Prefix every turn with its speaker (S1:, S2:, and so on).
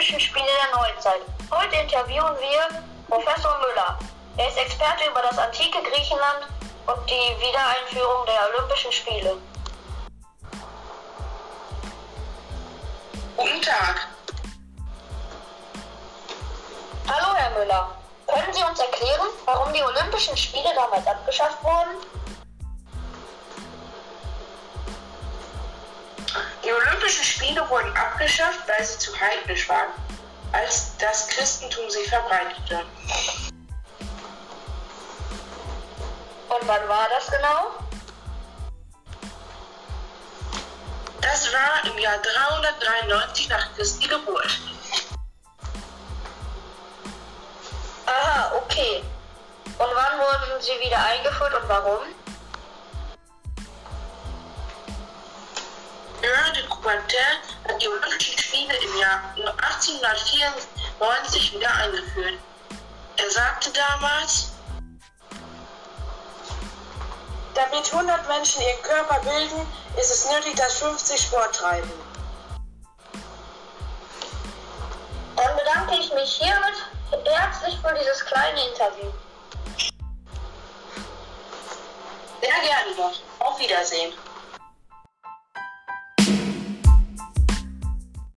S1: Olympischen Spiele der Neuzeit. Heute interviewen wir Professor Müller. Er ist Experte über das antike Griechenland und die Wiedereinführung der Olympischen Spiele.
S2: Guten Tag.
S1: Hallo, Herr Müller. Können Sie uns erklären, warum die Olympischen Spiele damals abgeschafft wurden?
S2: Die Olympischen Spiele wurden abgeschafft, weil sie zu heidnisch waren, als das Christentum sie verbreitete.
S1: Und wann war das genau?
S2: Das war im Jahr 393 nach Christi Geburt.
S1: Aha, okay. Und wann wurden sie wieder eingeführt und warum?
S2: Coubertin hat die Olympischen Spiele im Jahr 1894 wieder eingeführt. Er sagte damals,
S3: Damit 100 Menschen ihren Körper bilden, ist es nötig, dass 50 Sport treiben.
S1: Dann bedanke ich mich hiermit herzlich für dieses kleine Interview.
S2: sehr gerne doch. Auf Wiedersehen.